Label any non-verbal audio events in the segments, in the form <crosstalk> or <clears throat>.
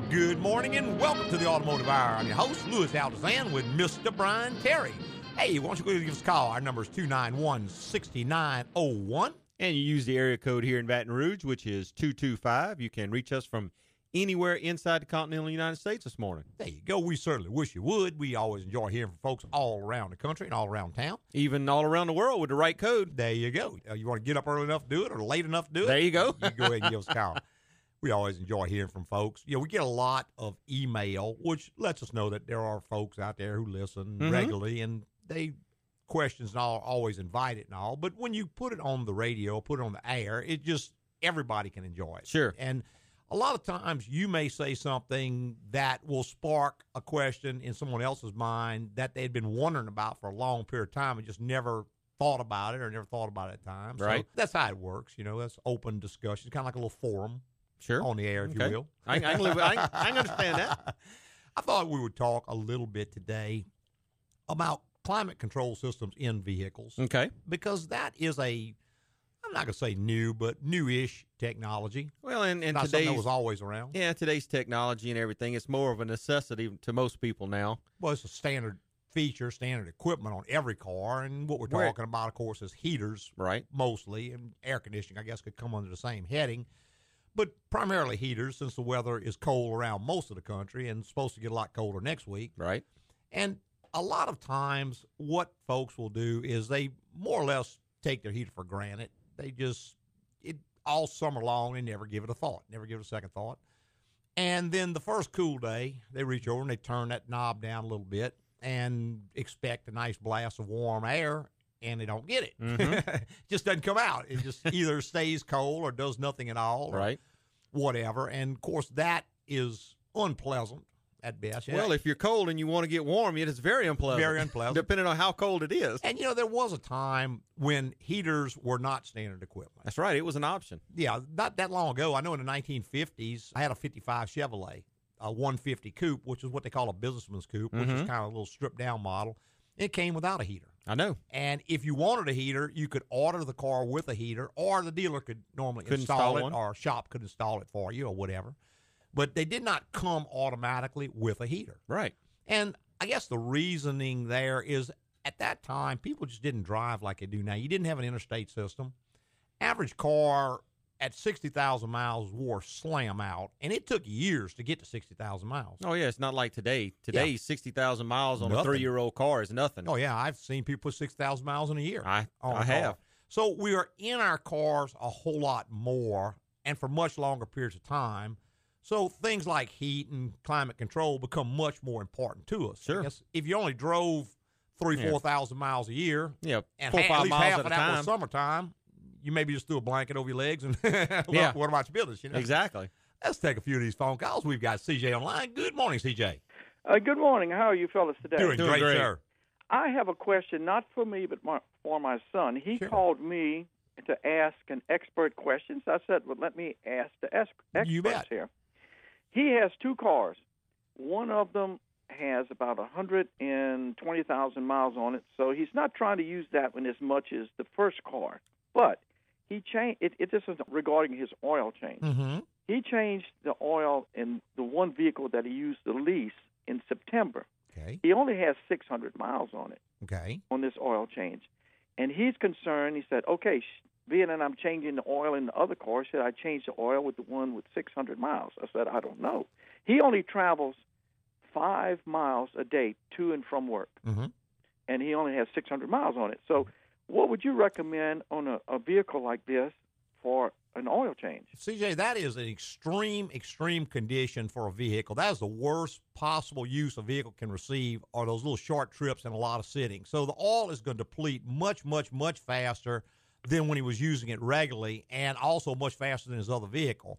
Well, good morning and welcome to the Automotive Hour. I'm your host, Louis Altazan, with Mr. Brian Terry. Hey, why don't you go ahead and give us a call? Our number is 291 6901. And you use the area code here in Baton Rouge, which is 225. You can reach us from anywhere inside the continental United States this morning. There you go. We certainly wish you would. We always enjoy hearing from folks all around the country and all around town. Even all around the world with the right code. There you go. Uh, you want to get up early enough to do it or late enough to do it? There you go. you go ahead and give us a call. <laughs> We always enjoy hearing from folks. You know, we get a lot of email, which lets us know that there are folks out there who listen Mhm. regularly and they questions and all always invited and all. But when you put it on the radio, put it on the air, it just everybody can enjoy it. Sure. And a lot of times you may say something that will spark a question in someone else's mind that they'd been wondering about for a long period of time and just never thought about it or never thought about it at times. So Right. that's how it works. You know, that's open discussion, kind of like a little forum Sure. on the air, if Okay. you will. I, I, can live, I, I can understand that. <laughs> I thought we would talk a little bit today about climate control systems in vehicles Okay. because that is a, I'm not going to say new, but newish technology. Well, and, and not something that today's was always around. yeah, today's technology and everything, it's more of a necessity to most people now. Well, it's a standard feature, standard equipment on every car. And what we're talking about, of course, is heaters Right. mostly, and air conditioning, I guess, could come under the same heading. But primarily heaters, since the weather is cold around most of the country and supposed to get a lot colder next week. Right. And a lot of times, what folks will do is they more or less take their heater for granted. They just, it all summer long, they never give it a thought, never give it a second thought. And then the first cool day, they reach over and they turn that knob down a little bit and expect a nice blast of warm air, and they don't get it. Mhm. <laughs> just doesn't come out. It just <laughs> either stays cold or does nothing at all, right? whatever. And of course, that is unpleasant at best. Well, if you're cold and you want to get warm, it is very unpleasant. Very unpleasant. <laughs> Depending on how cold it is. And you know, there was a time when heaters were not standard equipment. That's right. It was an option. Yeah, not that long ago. I know in the 1950s, I had a 55 Chevrolet, a 150 coupe, which is what they call a businessman's coupe, which is Mhm. kind of a little stripped down model. It came without a heater. I know. And if you wanted a heater, you could order the car with a heater, or the dealer could normally Could install, install it, one. or a shop could install it for you, or whatever. But they did not come automatically with a heater. Right. And I guess the reasoning there is at that time, people just didn't drive like they do now. You didn't have an interstate system. Average car at 60,000 miles wore slam out, and it took years to get to 60,000 miles. Oh, yeah. It's not like today. Today, 60,000 miles on a three year old car is nothing. Oh, yeah, I've seen people put 6,000 miles in a year. I, a I have. So we are in our cars a whole lot more and for much longer periods of time. So things like heat and climate control become much more important to us. Sure. if you only drove three, Yeah. four thousand miles a year, Yeah. and four or ha- five at least miles half at of that time. was summertime, you maybe just threw a blanket over your legs and <laughs> well, Yeah. what about your business? You know? Exactly. Let's take a few of these phone calls. We've got CJ online. Good morning, CJ. Uh, good morning. How are you fellas today? Doing, Doing great, great. sir. I have a question, not for me, but my, for my son. He Sure. called me to ask an expert question. So I said, well, let me ask the ex- experts You bet. here. He has two cars. One of them has about 120,000 miles on it, so he's not trying to use that one as much as the first car. But he changed it. It this is regarding his oil change. Mm-hmm. He changed the oil in the one vehicle that he used the lease in September. Okay. He only has 600 miles on it Okay. on this oil change, and he's concerned. He said, "Okay, sh- being that I'm changing the oil in the other car, should I change the oil with the one with 600 miles?" I said, "I don't know." He only travels five miles a day to and from work, Mm-hmm. and he only has 600 miles on it. So, what would you recommend on a, a vehicle like this for an oil change? CJ, that is an extreme, extreme condition for a vehicle. That is the worst possible use a vehicle can receive are those little short trips and a lot of sitting. So the oil is going to deplete much, much, much faster than when he was using it regularly and also much faster than his other vehicle.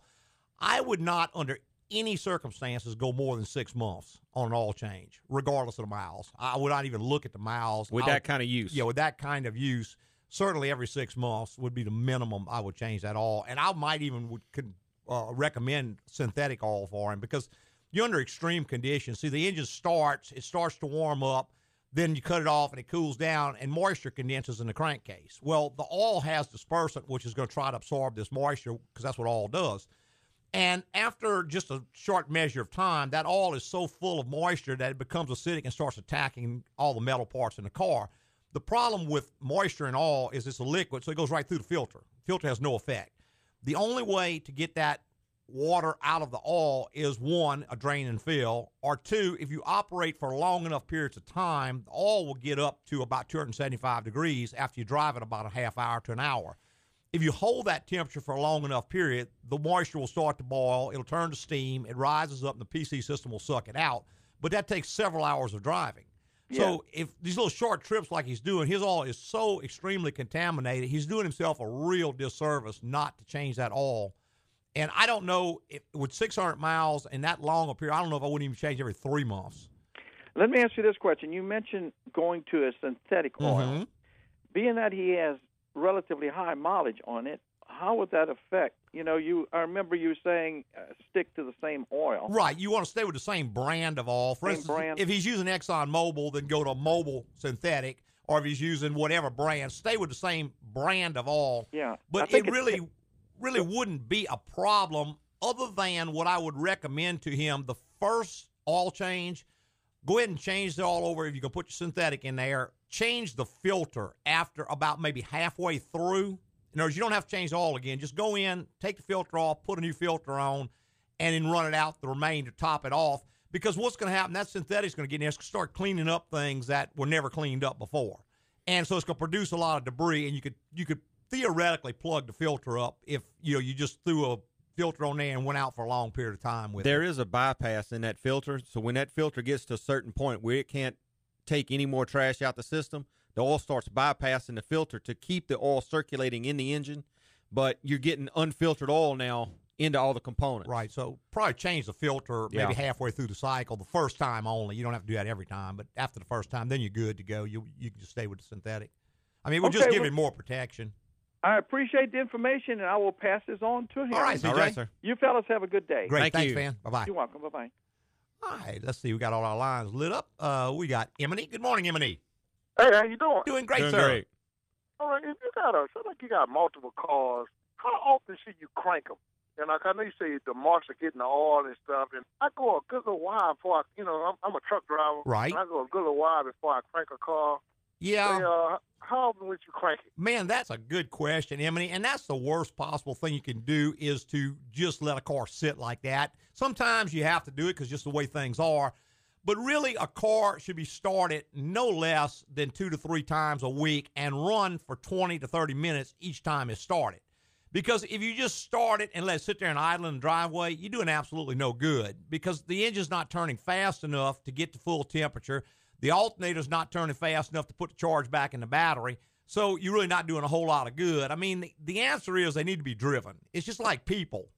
I would not, under any circumstances, go more than six months on an oil change, regardless of the miles. I would not even look at the miles. With I would- that kind of use. yeah, with that kind of use, certainly every six months would be the minimum I would change that oil, and I might even would could uh, recommend synthetic oil for him because you're under extreme conditions. See, the engine starts, it starts to warm up, then you cut it off and it cools down, and moisture condenses in the crankcase. Well, the oil has dispersant, which is going to try to absorb this moisture because that's what oil does. And after just a short measure of time, that oil is so full of moisture that it becomes acidic and starts attacking all the metal parts in the car. The problem with moisture and oil is it's a liquid, so it goes right through the filter. The filter has no effect. The only way to get that water out of the oil is one, a drain and fill, or two, if you operate for long enough periods of time, the oil will get up to about 275 degrees after you drive it about a half hour to an hour. If you hold that temperature for a long enough period, the moisture will start to boil, it'll turn to steam, it rises up, and the PC system will suck it out. But that takes several hours of driving. So if these little short trips like he's doing, his oil is so extremely contaminated, he's doing himself a real disservice not to change that oil. And I don't know if with 600 miles and that long a period, I don't know if I wouldn't even change every three months. Let me ask you this question. You mentioned going to a synthetic oil. Mhm. Being that he has relatively high mileage on it, how would that affect? You know, you I remember you saying uh, stick to the same oil. Right. You want to stay with the same brand of oil. For Same instance, brand. if he's using Exxon Mobil, then go to Mobil synthetic, or if he's using whatever brand, stay with the same brand of oil. Yeah, But it really, really wouldn't be a problem other than what I would recommend to him the first oil change. Go ahead and change the oil over. If you can put your synthetic in there, change the filter after about maybe halfway through. In other words, you don't have to change all again. Just go in, take the filter off, put a new filter on, and then run it out the remainder, top it off. Because what's going to happen, that synthetic's going to get in there, it's going to start cleaning up things that were never cleaned up before. And so it's going to produce a lot of debris, and you could you could theoretically plug the filter up if you know you just threw a filter on there and went out for a long period of time with There it. is a bypass in that filter, so when that filter gets to a certain point where it can't take any more trash out the system, the oil starts bypassing the filter to keep the oil circulating in the engine. But you're getting unfiltered oil now into all the components. Right. So probably change the filter maybe Yeah. halfway through the cycle, the first time only. You don't have to do that every time, but after the first time, then you're good to go. You you can just stay with the synthetic. I mean, we'll just Okay, give well- more protection. I appreciate the information, and I will pass this on to him. All right, CJ. right, sir. You fellas have a good day. Great. Thank Thanks, you. man. Bye bye. You're welcome. Bye bye. All right. Let's see. We got all our lines lit up. Uh, we got Emily. Good morning, Emily. Hey, how you doing? Doing great, Doing sir. great. All right, if you got a, sound like you got multiple cars, how often should you crank them? And like I know you say the marks are getting the oil and stuff, and I go a good little while before I, you know, I'm, I'm a truck driver, Right. And I go a good little while before I crank a car. Yeah. Uh, how often would you crank it? Man, that's a good question, Emily. And that's the worst possible thing you can do is to just let a car sit like that. Sometimes you have to do it because just the way things are. But really, a car should be started no less than two to three times a week and run for 20 to 30 minutes each time it's started. Because if you just start it and let it sit there and idle in the driveway, you're doing absolutely no good because the engine's not turning fast enough to get to full temperature. The alternator's not turning fast enough to put the charge back in the battery. So you're really not doing a whole lot of good. I mean, the, the answer is they need to be driven. It's just like people.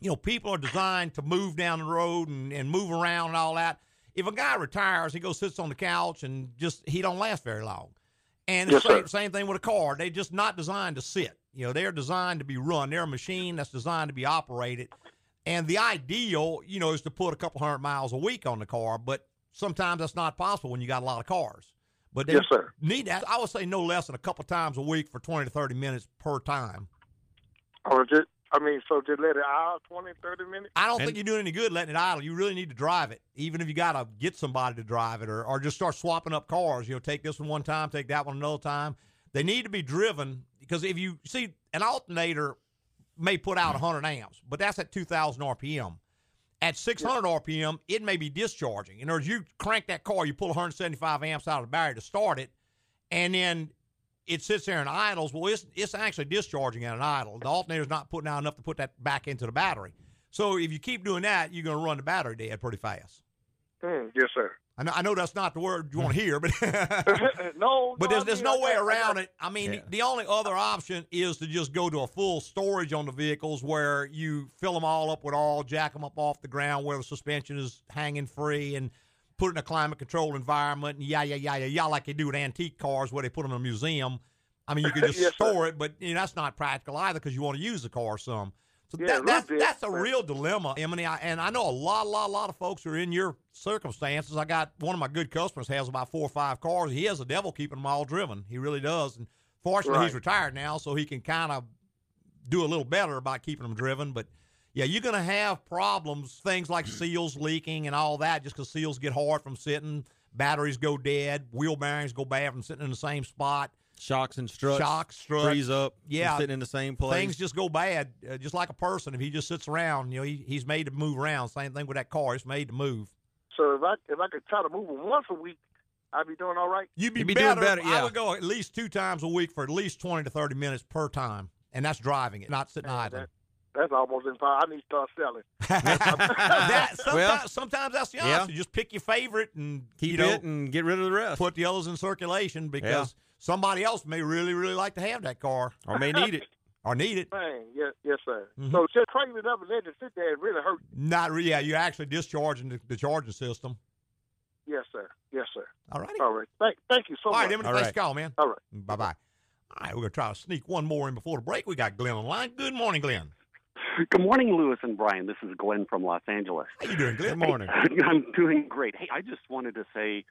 You know, people are designed to move down the road and, and move around and all that. If a guy retires, he goes sits on the couch and just he don't last very long. And Yes, same, same thing with a car. They're just not designed to sit. You know, they're designed to be run. They're a machine that's designed to be operated. And the ideal, you know, is to put a couple hundred miles a week on the car, but sometimes that's not possible when you got a lot of cars. But they Yes, sir. need that. I would say no less than a couple times a week for 20 to 30 minutes per time. Or just, I mean, so just let it out 20, 30 minutes? I don't And- think you're doing any good letting it idle. You really need to drive it, even if you got to get somebody to drive it or, or just start swapping up cars. You know, take this one one time, take that one another time. They need to be driven because if you see an alternator may put out 100 amps, but that's at 2,000 RPM. At 600 RPM, it may be discharging. In other words, you crank that car, you pull 175 amps out of the battery to start it, and then it sits there and idles. Well, it's it's actually discharging at an idle. The alternator's not putting out enough to put that back into the battery. So if you keep doing that, you're going to run the battery dead pretty fast. Mm, yes, sir. I know, I know that's not the word you want to hear, but <laughs> no, <laughs> but there's there's no way around it. I mean, Yeah. the only other option is to just go to a full storage on the vehicles where you fill them all up with all, jack them up off the ground where the suspension is hanging free, and put it in a climate controlled environment, and yeah, yeah, yeah, yeah, yeah, like they do with antique cars where they put them in a museum. I mean, you can <laughs> just Yes, sir. store it, but you know, that's not practical either because you want to use the car some. So Yeah, that, that's bit, that's a real dilemma, Emily. I, and I know a lot, a lot, a lot of folks are in your circumstances. I got one of my good customers has about four or five cars. He has a devil keeping them all driven. He really does. And fortunately, he's retired now, so he can kind of do a little better about keeping them driven. But Yeah, you're going to have problems, things like <clears throat> seals leaking and all that, just because seals get hard from sitting, batteries go dead, wheel bearings go bad from sitting in the same spot. Shocks and struts. Shocks, struts. Freeze up. Yeah. Sitting in the same place. Things just go bad, uh, just like a person. If he just sits around, you know, he, he's made to move around. Same thing with that car; it's made to move. So if I if I could try to move them once a week, I'd be doing all right. You'd be, You'd be doing better. better, I would go at least two times a week for at least twenty to thirty minutes per time, and that's driving it, not sitting Man, idle. that- That's almost impossible. I need to start selling. <laughs> that, <laughs> sometimes, Well, sometimes that's the yeah. answer. Just pick your favorite and Keep you know, it and get rid of the rest. put the others in circulation because somebody else may really, really like to have that car or may need it. or need it. Man, yes, yes, sir. Mhm. So just cranking it up and letting it sit there, it really hurt. Not really. Yeah, you're actually discharging the, the charging system. Yes, sir. Yes, sir. All right. All right. Thank, thank you so All right, much. Emily, All thanks right. for calling, man. All right. Bye bye. All right, we're gonna try to sneak one more in before the break. We got Glenn online. Good morning, Glenn. Good morning, Louis and Brian. This is Glenn from Los Angeles. How you doing, Glenn? Good morning. <laughs> I'm doing great. Hey, I just wanted to say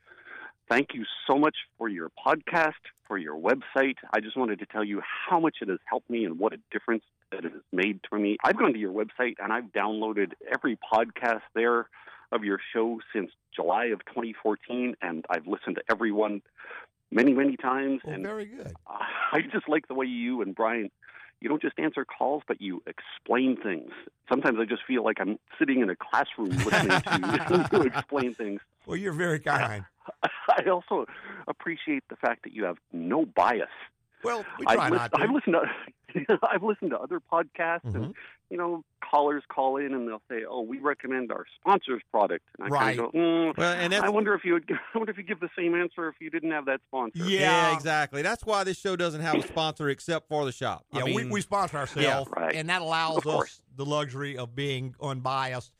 thank you so much for your podcast, for your website. I just wanted to tell you how much it has helped me and what a difference that it has made for me. I've gone to your website and I've downloaded every podcast there of your show since July of 2014, and I've listened to every one many, many times. Well, and very good. <laughs> I just like the way you and Brian, you don't just answer calls, but you explain things. Sometimes I just feel like I'm sitting in a classroom listening to you <laughs> explain things. Well, you're very kind. <laughs> I also appreciate the fact that you have no bias. Well, we try I've, not lis- to. I've listened to <laughs> I've listened to other podcasts, Mhm. and you know, callers call in and they'll say, "Oh, we recommend our sponsor's product," and I Right. kind of go, mm, Well, and "I wonder if you would. <laughs> I wonder if you give the same answer if you didn't have that sponsor." Yeah. yeah, exactly. That's why this show doesn't have a sponsor except for the shop. Yeah, we, mean, we sponsor ourselves, Yeah, right. and that allows Of course. us the luxury of being unbiased.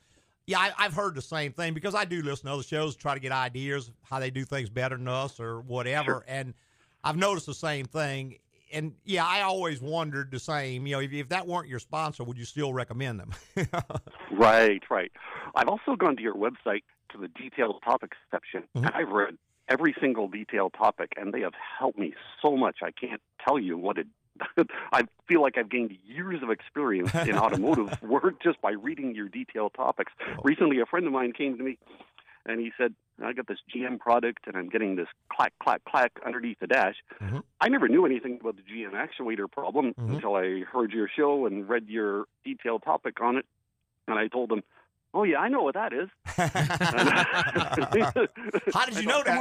Yeah, I, I've heard the same thing because I do listen to other shows, try to get ideas how they do things better than us or whatever, and I've noticed the same thing. And yeah, I always wondered the same. You know, if, if that weren't your sponsor, would you still recommend them? <laughs> Right, right. I've also gone to your website to the detailed topics section, Mhm. and I've read every single detailed topic, and they have helped me so much. I can't tell you what it. <laughs> I feel like I've gained years of experience in <laughs> automotive work just by reading your detailed topics. Recently, a friend of mine came to me, and he said, "I got this GM product, and I'm getting this clack, clack, clack underneath the dash." Mhm. I never knew anything about the GM actuator problem Mhm. until I heard your show and read your detailed topic on it. And I told him, "Oh yeah, I know what that is." <laughs> How did you know that?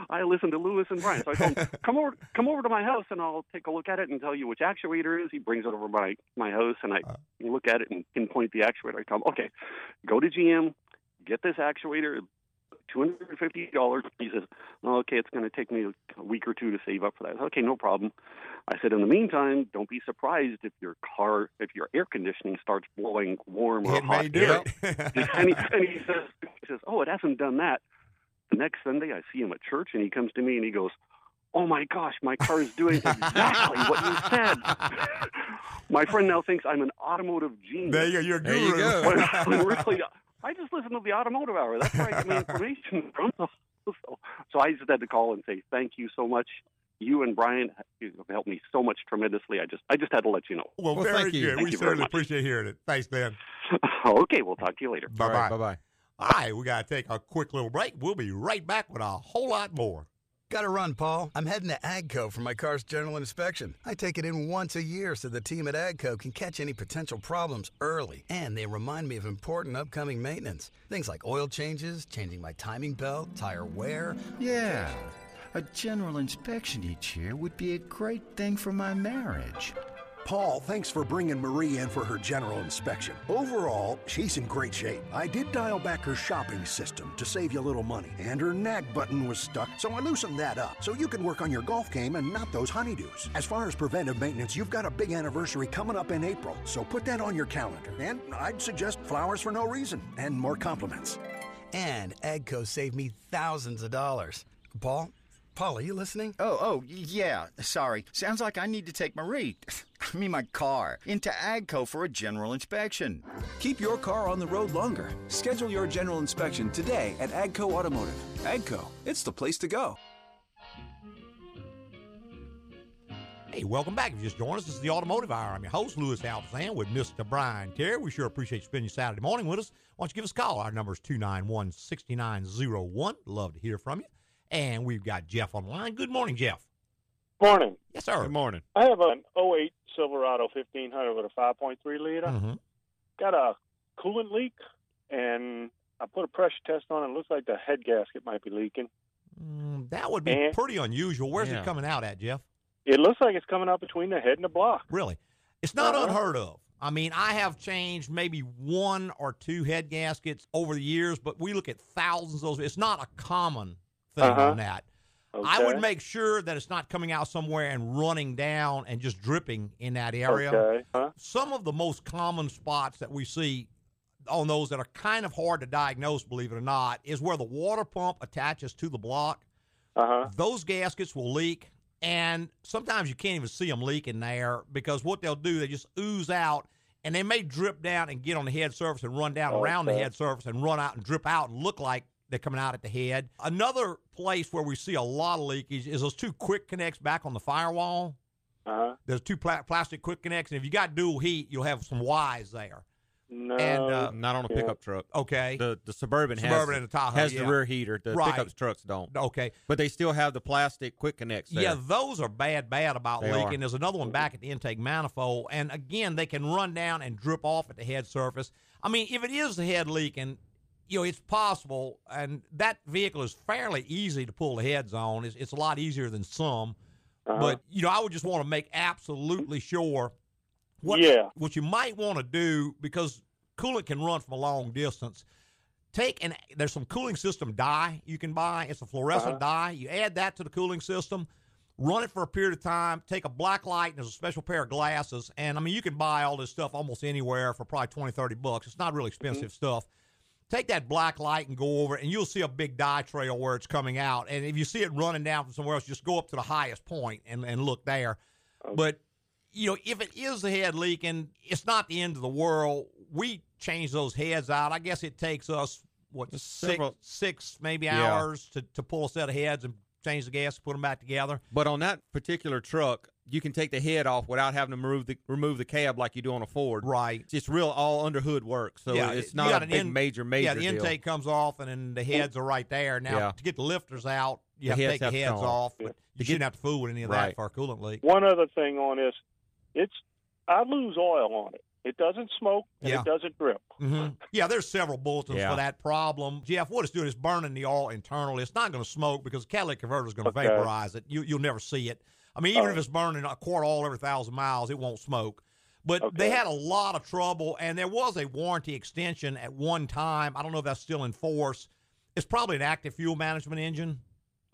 <laughs> I listen to Louis and Brian, so I told him, "Come over, come over to my house, and I'll take a look at it and tell you which actuator is." He brings it over my my house, and I Uh. look at it and pinpoint the actuator. I tell him, "Okay, go to GM, get this actuator." Two hundred and fifty dollars. He says, "Okay, it's going to take me a week or two to save up for that." Said, okay, no problem. I said, "In the meantime, don't be surprised if your car, if your air conditioning starts blowing warm or it hot may do air." it. <laughs> and, he, and he says, he says, "Oh, it hasn't done that." The next Sunday, I see him at church, and he comes to me and he goes, "Oh my gosh, my car is doing <laughs> exactly what you said." <laughs> my friend now thinks I'm an automotive genius. there you go. You're a There you guru. go. When- when really, I just listen to the Automotive Hour. That's where I get my information <laughs> from. So, so I just had to call and say thank you so much. You and Brian have helped me so much tremendously. I just, I just had to let you know. well, Well, very thank you. good. Thank we you very certainly much. appreciate hearing it. Thanks, Glenn. <laughs> okay, we'll talk to you later. Bye bye. bye-bye. All right, we got to take a quick little break. We'll be right back with a whole lot more. Gotta run, Paul. I'm heading to AGCO for my car's general inspection. I take it in once a year so the team at AGCO can catch any potential problems early. And they remind me of important upcoming maintenance. Things like oil changes, changing my timing belt, tire wear. Yeah, a general inspection each year would be a great thing for my marriage. Paul, thanks for bringing Marie in for her general inspection. Overall, she's in great shape. I did dial back her shopping system to save you a little money, and her nag button was stuck, so I loosened that up so you can work on your golf game and not those honeydews. As far as preventive maintenance, you've got a big anniversary coming up in April, so put that on your calendar. And I'd suggest flowers for no reason and more compliments. And AGCO saved me thousands of dollars. Paul? Paul, are you listening? Oh, oh, yeah, sorry. Sounds like I need to take Marie, <laughs> I mean my car, into AGCO for a general inspection. Keep your car on the road longer. Schedule your general inspection today at Agco Automotive. Agco, it's the place to go. Hey, welcome back. If you just joined us, this is the Automotive Hour. I'm your host, Louis Altazan, with Mr. Brian Terry. We sure appreciate you spending your Saturday morning with us. Why don't you give us a call? Our number is 291 6901. Love to hear from you. And we've got Jeff on the line. Good morning, Jeff. Morning. Yes, sir. Good morning. I have an 08 Silverado 1500 with a 5.3 liter. Mhm. Got a coolant leak, and I put a pressure test on it. It looks like the head gasket might be leaking. Mm, that would be And- pretty unusual. Where's Yeah. it coming out at, Jeff? It looks like it's coming out between the head and the block. Really? It's not Uh-huh. unheard of. I mean, I have changed maybe one or two head gaskets over the years, but we look at thousands of those. It's not a common thing Uh-huh. on that. I would make sure that it's not coming out somewhere and running down and just dripping in that area. Okay. Huh? Some of the most common spots that we see on those that are kind of hard to diagnose, believe it or not, is where the water pump attaches to the block. Uh-huh. Those gaskets will leak, and sometimes you can't even see them leaking there because what they'll do, they just ooze out, and they may drip down and get on the head surface and run down around the head surface and run out and drip out and look like they're coming out at the head. Another place where we see a lot of leakage is those two quick connects back on the firewall. Uh-huh. There's two pla- plastic quick connects, and if you got dual heat, you'll have some Ys there. No. And, uh, Not on a yeah. pickup truck. Okay. The the suburban, Suburban has and the Tahoe, has yeah. the rear heater. The Right. pickup trucks don't. Okay. But they still have the plastic quick connects. There. Yeah, those are bad, bad about They leaking. are. There's another one back at the intake manifold, and again, they can run down and drip off at the head surface. I mean, if it is the head leaking, you know, it's possible, and that vehicle is fairly easy to pull the heads on. It's, it's a lot easier than some, Uh-huh. but you know, I would just want to make absolutely sure. What, Yeah. What you might want to do because coolant can run from a long distance. Take an there's some cooling system dye you can buy. It's a fluorescent Uh-huh. dye. You add that to the cooling system, run it for a period of time. Take a black light and there's a special pair of glasses. And I mean, you can buy all this stuff almost anywhere for probably 20, 30 bucks. It's not really expensive stuff. Take that black light and go over it, and you'll see a big dye trail where it's coming out. And if you see it running down from somewhere else, just go up to the highest point and, and look there. But you know, if it is the head leaking, it's not the end of the world. We change those heads out. I guess it takes us what six, several- six maybe Yeah. hours to, to pull a set of heads and change the gas, put them back together. But on that particular truck, you can take the head off without having to remove the remove the cab like you do on a Ford. Right. It's real all under hood work, so yeah, it's not a an big in- major major Yeah, the deal. intake comes off, and then the heads are right there. Now Yeah. to get the lifters out, you The have to take the have to heads come off. off. Yeah. But you shouldn't have to fool with any of that for a coolant leak. One other thing on this, it's I lose oil on it. It doesn't smoke and Yeah. it doesn't drip. hmm Yeah, there's several bulletins Yeah. for that problem. Jeff, what it's doing is burning the oil internally. It's not going to smoke because the catalytic converter is going to Okay. vaporize it. You, you'll never see it. I mean, even Oh. if it's burning a quart oil every thousand miles, it won't smoke. But Okay. they had a lot of trouble, and there was a warranty extension at one time. I don't know if that's still in force. It's probably an active fuel management engine.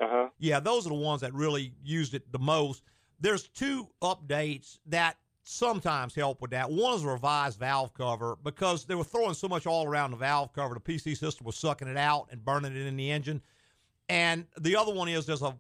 Uh huh. Yeah, those are the ones that really used it the most. There's two updates that sometimes help with that. One is a revised valve cover because they were throwing so much all around the valve cover, the PC system was sucking it out and burning it in the engine. And the other one is there's a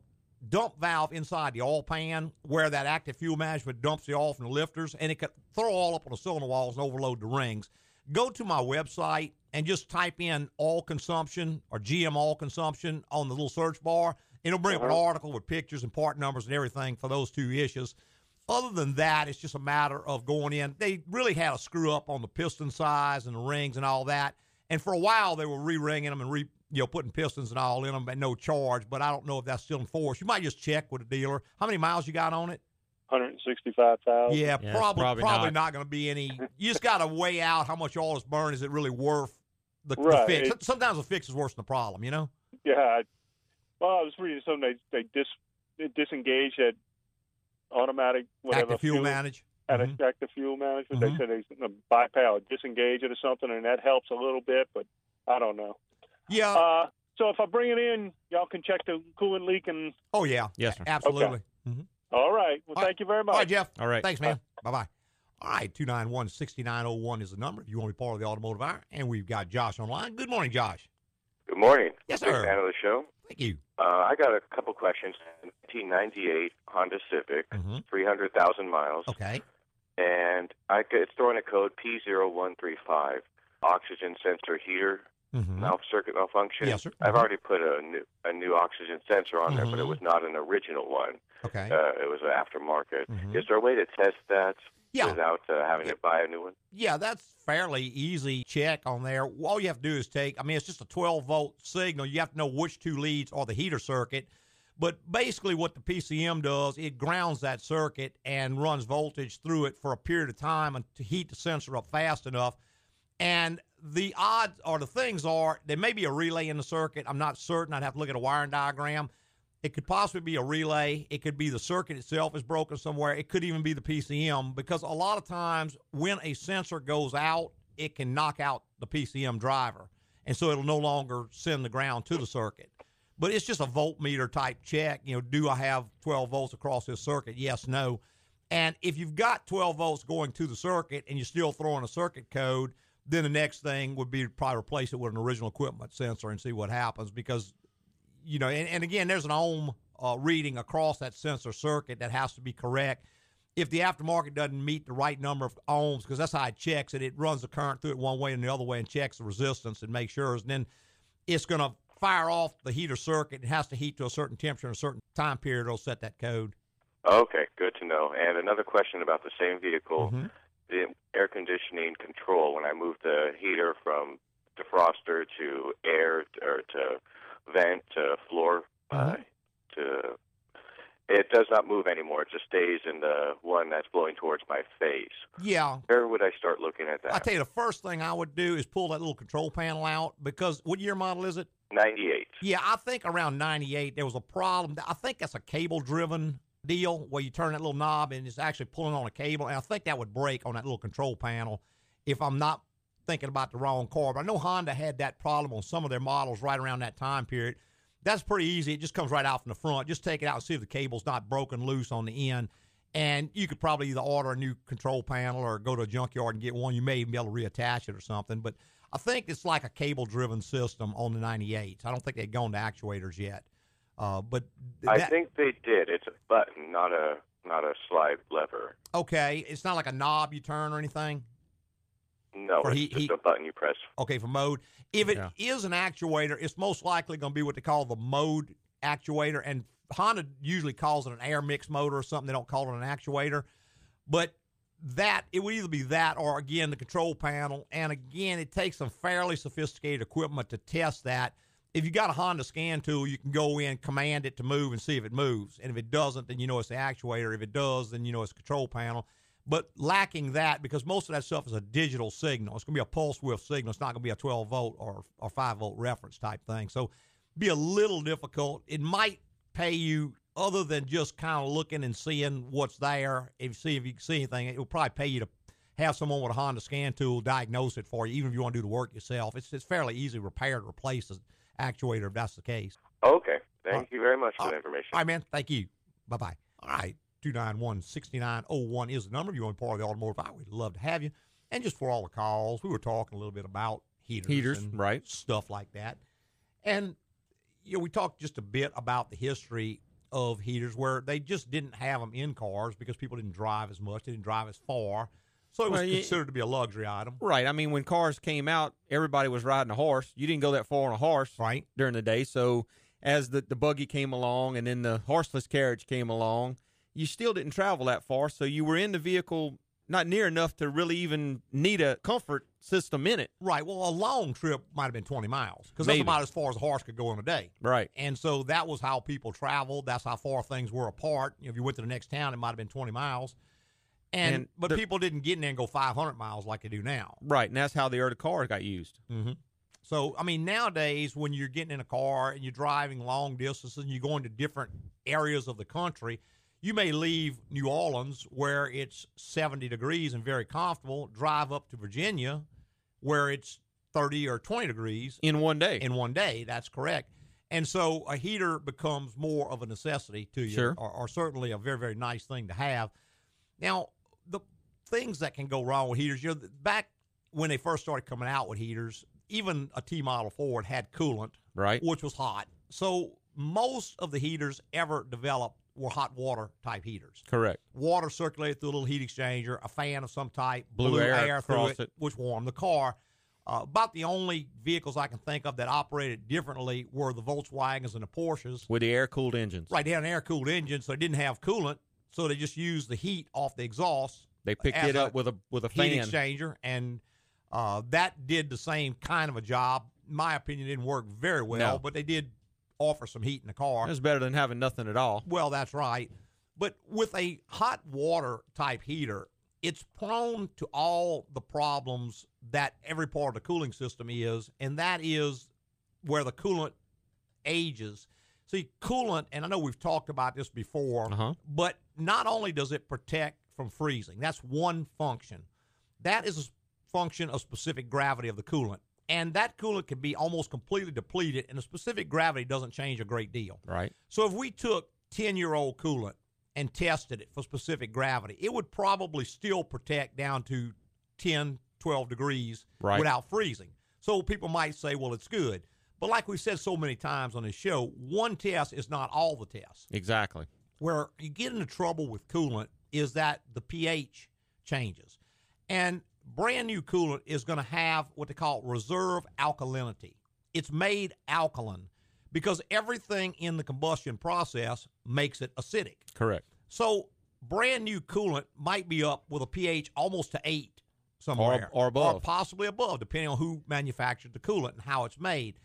dump valve inside the oil pan where that active fuel management dumps the oil from the lifters, and it could throw all up on the cylinder walls and overload the rings. Go to my website and just type in oil consumption or GM oil consumption on the little search bar. It'll bring up an Uh-huh. article with pictures and part numbers and everything for those two issues. Other than that, it's just a matter of going in. They really had a screw up on the piston size and the rings and all that. And for a while, they were re-ringing them and re, you know, putting pistons and all in them at no charge. But I don't know if that's still in force. You might just check with a dealer. How many miles you got on it? 165,000. Yeah, Yeah, probably probably probably, not. not, going to be any. You just got to weigh out how much oil is burned. Is it really worth the, the fix? It- Sometimes the fix is worse than the problem. You know. Yeah. I, well, I was reading something they they dis they disengage that automatic whatever Active fuel manage. at Mhm. active fuel management. Mhm. They said they bypass disengage it or something, and that helps a little bit, but I don't know. Yeah. Uh, so if I bring it in, y'all can check the coolant leak and. oh yeah. Yes, sir. Absolutely. Mhm. All right. Well, All right. thank you very much. All right, Jeff. All right. Thanks, man. Bye bye. All right, 291 6901 is the number if you want to be part of the automotive hour. And we've got Josh online. Good morning, Josh. Good morning. Yes, Big sir. fan of the show. Thank you. Uh, I got a couple questions. 1998 Honda Civic, Mhm. 300,000 miles, Okay. and I could, it's throwing a code P0135, oxygen sensor heater Mhm. malf circuit malfunction. Yes, sir. I've Mhm. already put a new a new oxygen sensor on there, but it Mhm. was not an original one. Okay. Uh, it was an aftermarket. Mhm. Is there a way to test that Yeah. without uh, having to buy a new one? Yeah, that's fairly easy check on there. All you have to do is take, I mean, it's just a 12 volt signal. You have to know which two leads are the heater circuit. But basically, what the PCM does, it grounds that circuit and runs voltage through it for a period of time to heat the sensor up fast enough. And the odds or the things are there may be a relay in the circuit. I'm not certain. I'd have to look at a wiring diagram. It could possibly be a relay. It could be the circuit itself is broken somewhere. It could even be the PCM because a lot of times when a sensor goes out, it can knock out the PCM driver. And so it'll no longer send the ground to the circuit. But it's just a voltmeter type check. You know, do I have 12 volts across this circuit? Yes, no. And if you've got 12 volts going to the circuit and you're still throwing a circuit code, then the next thing would be to probably replace it with an original equipment sensor and see what happens because you know, and, and again, there's an ohm uh, reading across that sensor circuit that has to be correct. If the aftermarket doesn't meet the right number of ohms, because that's how it checks it, it runs the current through it one way and the other way and checks the resistance and makes sure. And then it's going to fire off the heater circuit. It has to heat to a certain temperature in a certain time period. It'll set that code. Okay, good to know. And another question about the same vehicle: Mm-hmm. The air conditioning control. When I moved the heater from defroster to air or to vent to floor uh, to it does not move anymore. It just stays in the one that's blowing towards my face. Yeah. Where would I start looking at that? I tell you, the first thing I would do is pull that little control panel out because what year model is it? 98. Yeah, I think around 98 there was a problem. I think that's a cable driven deal where you turn that little knob and it's actually pulling on a cable. And I think that would break on that little control panel if I'm not thinking about the wrong car. But I know Honda had that problem on some of their models right around that time period. That's pretty easy. It just comes right out from the front. Just take it out and see if the cable's not broken loose on the end. And you could probably either order a new control panel or go to a junkyard and get one. You may even be able to reattach it or something. But I think it's like a cable driven system on the 98s. I don't think they've gone to actuators yet. Uh, but I that- think they did. It's a button, not a not a slide lever. okay, it's not like a knob you turn or anything. No, For it's heat- just heat- a button you press. Okay, for mode. If it is an actuator, it's most likely going to be what they call the mode actuator. And Honda usually calls it an air mix motor or something. They don't call it an actuator. But that, it would either be that or, again, the control panel. And again, it takes some fairly sophisticated equipment to test that. If you got a Honda scan tool, you can go in, command it to move, and see if it moves. And if it doesn't, then you know it's the actuator. If it does, then you know it's the control panel. But lacking that, because most of that stuff is a digital signal, it's going to be a pulse width signal. It's not going to be a 12 volt or, or 5 volt reference type thing. So be a little difficult. It might pay you, other than just kind of looking and seeing what's there, if see if you can see anything, it will probably pay you to have someone with a Honda scan tool diagnose it for you, even if you want to do the work yourself. It's, it's fairly easy to repair to replace an actuator if that's the case. Okay. Thank you very much for the information. All right, man. Thank you. Bye bye. All right. 291 6901 is the number. If you want to part of the automotive hour, we'd love to have you. And just for all the calls, we were talking a little bit about heaters, Heaters, and right. stuff like that. And, you know, we talked just a bit about the history of heaters where they just didn't have them in cars because people didn't drive as much, they didn't drive as far. So it was Well, considered to be a luxury item. Right. I mean, when cars came out, everybody was riding a horse. You didn't go that far on a horse right. during the day. So as the, the buggy came along and then the horseless carriage came along, you still didn't travel that far. So you were in the vehicle not near enough to really even need a comfort system in it. Right. Well, a long trip might have been 20 miles because that's about as far as a horse could go in a day. Right. And so that was how people traveled. That's how far things were apart. You know, if you went to the next town, it might have been 20 miles. And, And but people didn't get in there and go 500 miles like they do now. Right. And that's how the early car got used. Mm-hmm. So, I mean, nowadays, when you're getting in a car and you're driving long distances and you're going to different areas of the country, you may leave New Orleans where it's 70 degrees and very comfortable, drive up to Virginia where it's 30 or 20 degrees in one day. In one day, that's correct. And so a heater becomes more of a necessity to you, Sure. or, or certainly a very, very nice thing to have. Now, things that can go wrong with heaters, you know, back when they first started coming out with heaters, even a T Model Ford had coolant, right, which was hot. So most of the heaters ever developed were hot water type heaters. Correct. Water circulated through a little heat exchanger, a fan of some type, Blew air through it, it. which warmed the car. Uh, about the only vehicles I can think of that operated differently were the Volkswagens and the Porsches. with the air cooled engines. Right, they had an air cooled engine, so they didn't have coolant, so they just used the heat off the exhaust. They picked it up with a with a heat fan. exchanger, and uh, that did the same kind of a job. In my opinion, didn't work very well, No. but they did offer some heat in the car. It's better than having nothing at all. Well, that's right. But with a hot water type heater, it's prone to all the problems that every part of the cooling system is, and that is where the coolant ages. See, coolant, and I know we've talked about this before, Uh-huh. but not only does it protect from freezing, that's one function. That is a function of specific gravity of the coolant. And that coolant can be almost completely depleted, and the specific gravity doesn't change a great deal. Right. So if we took 10 year old coolant and tested it for specific gravity, it would probably still protect down to 10, 12 degrees Right. without freezing. So people might say, well, it's good. But like we've said so many times on this show, one test is not all the tests. Exactly. Where you get into trouble with coolant is that the pH changes. And brand new coolant is going to have what they call reserve alkalinity. It's made alkaline because everything in the combustion process makes it acidic. Correct. So brand new coolant might be up with a pH almost to eight somewhere, or above. or possibly above, depending on who manufactured the coolant and how it's made.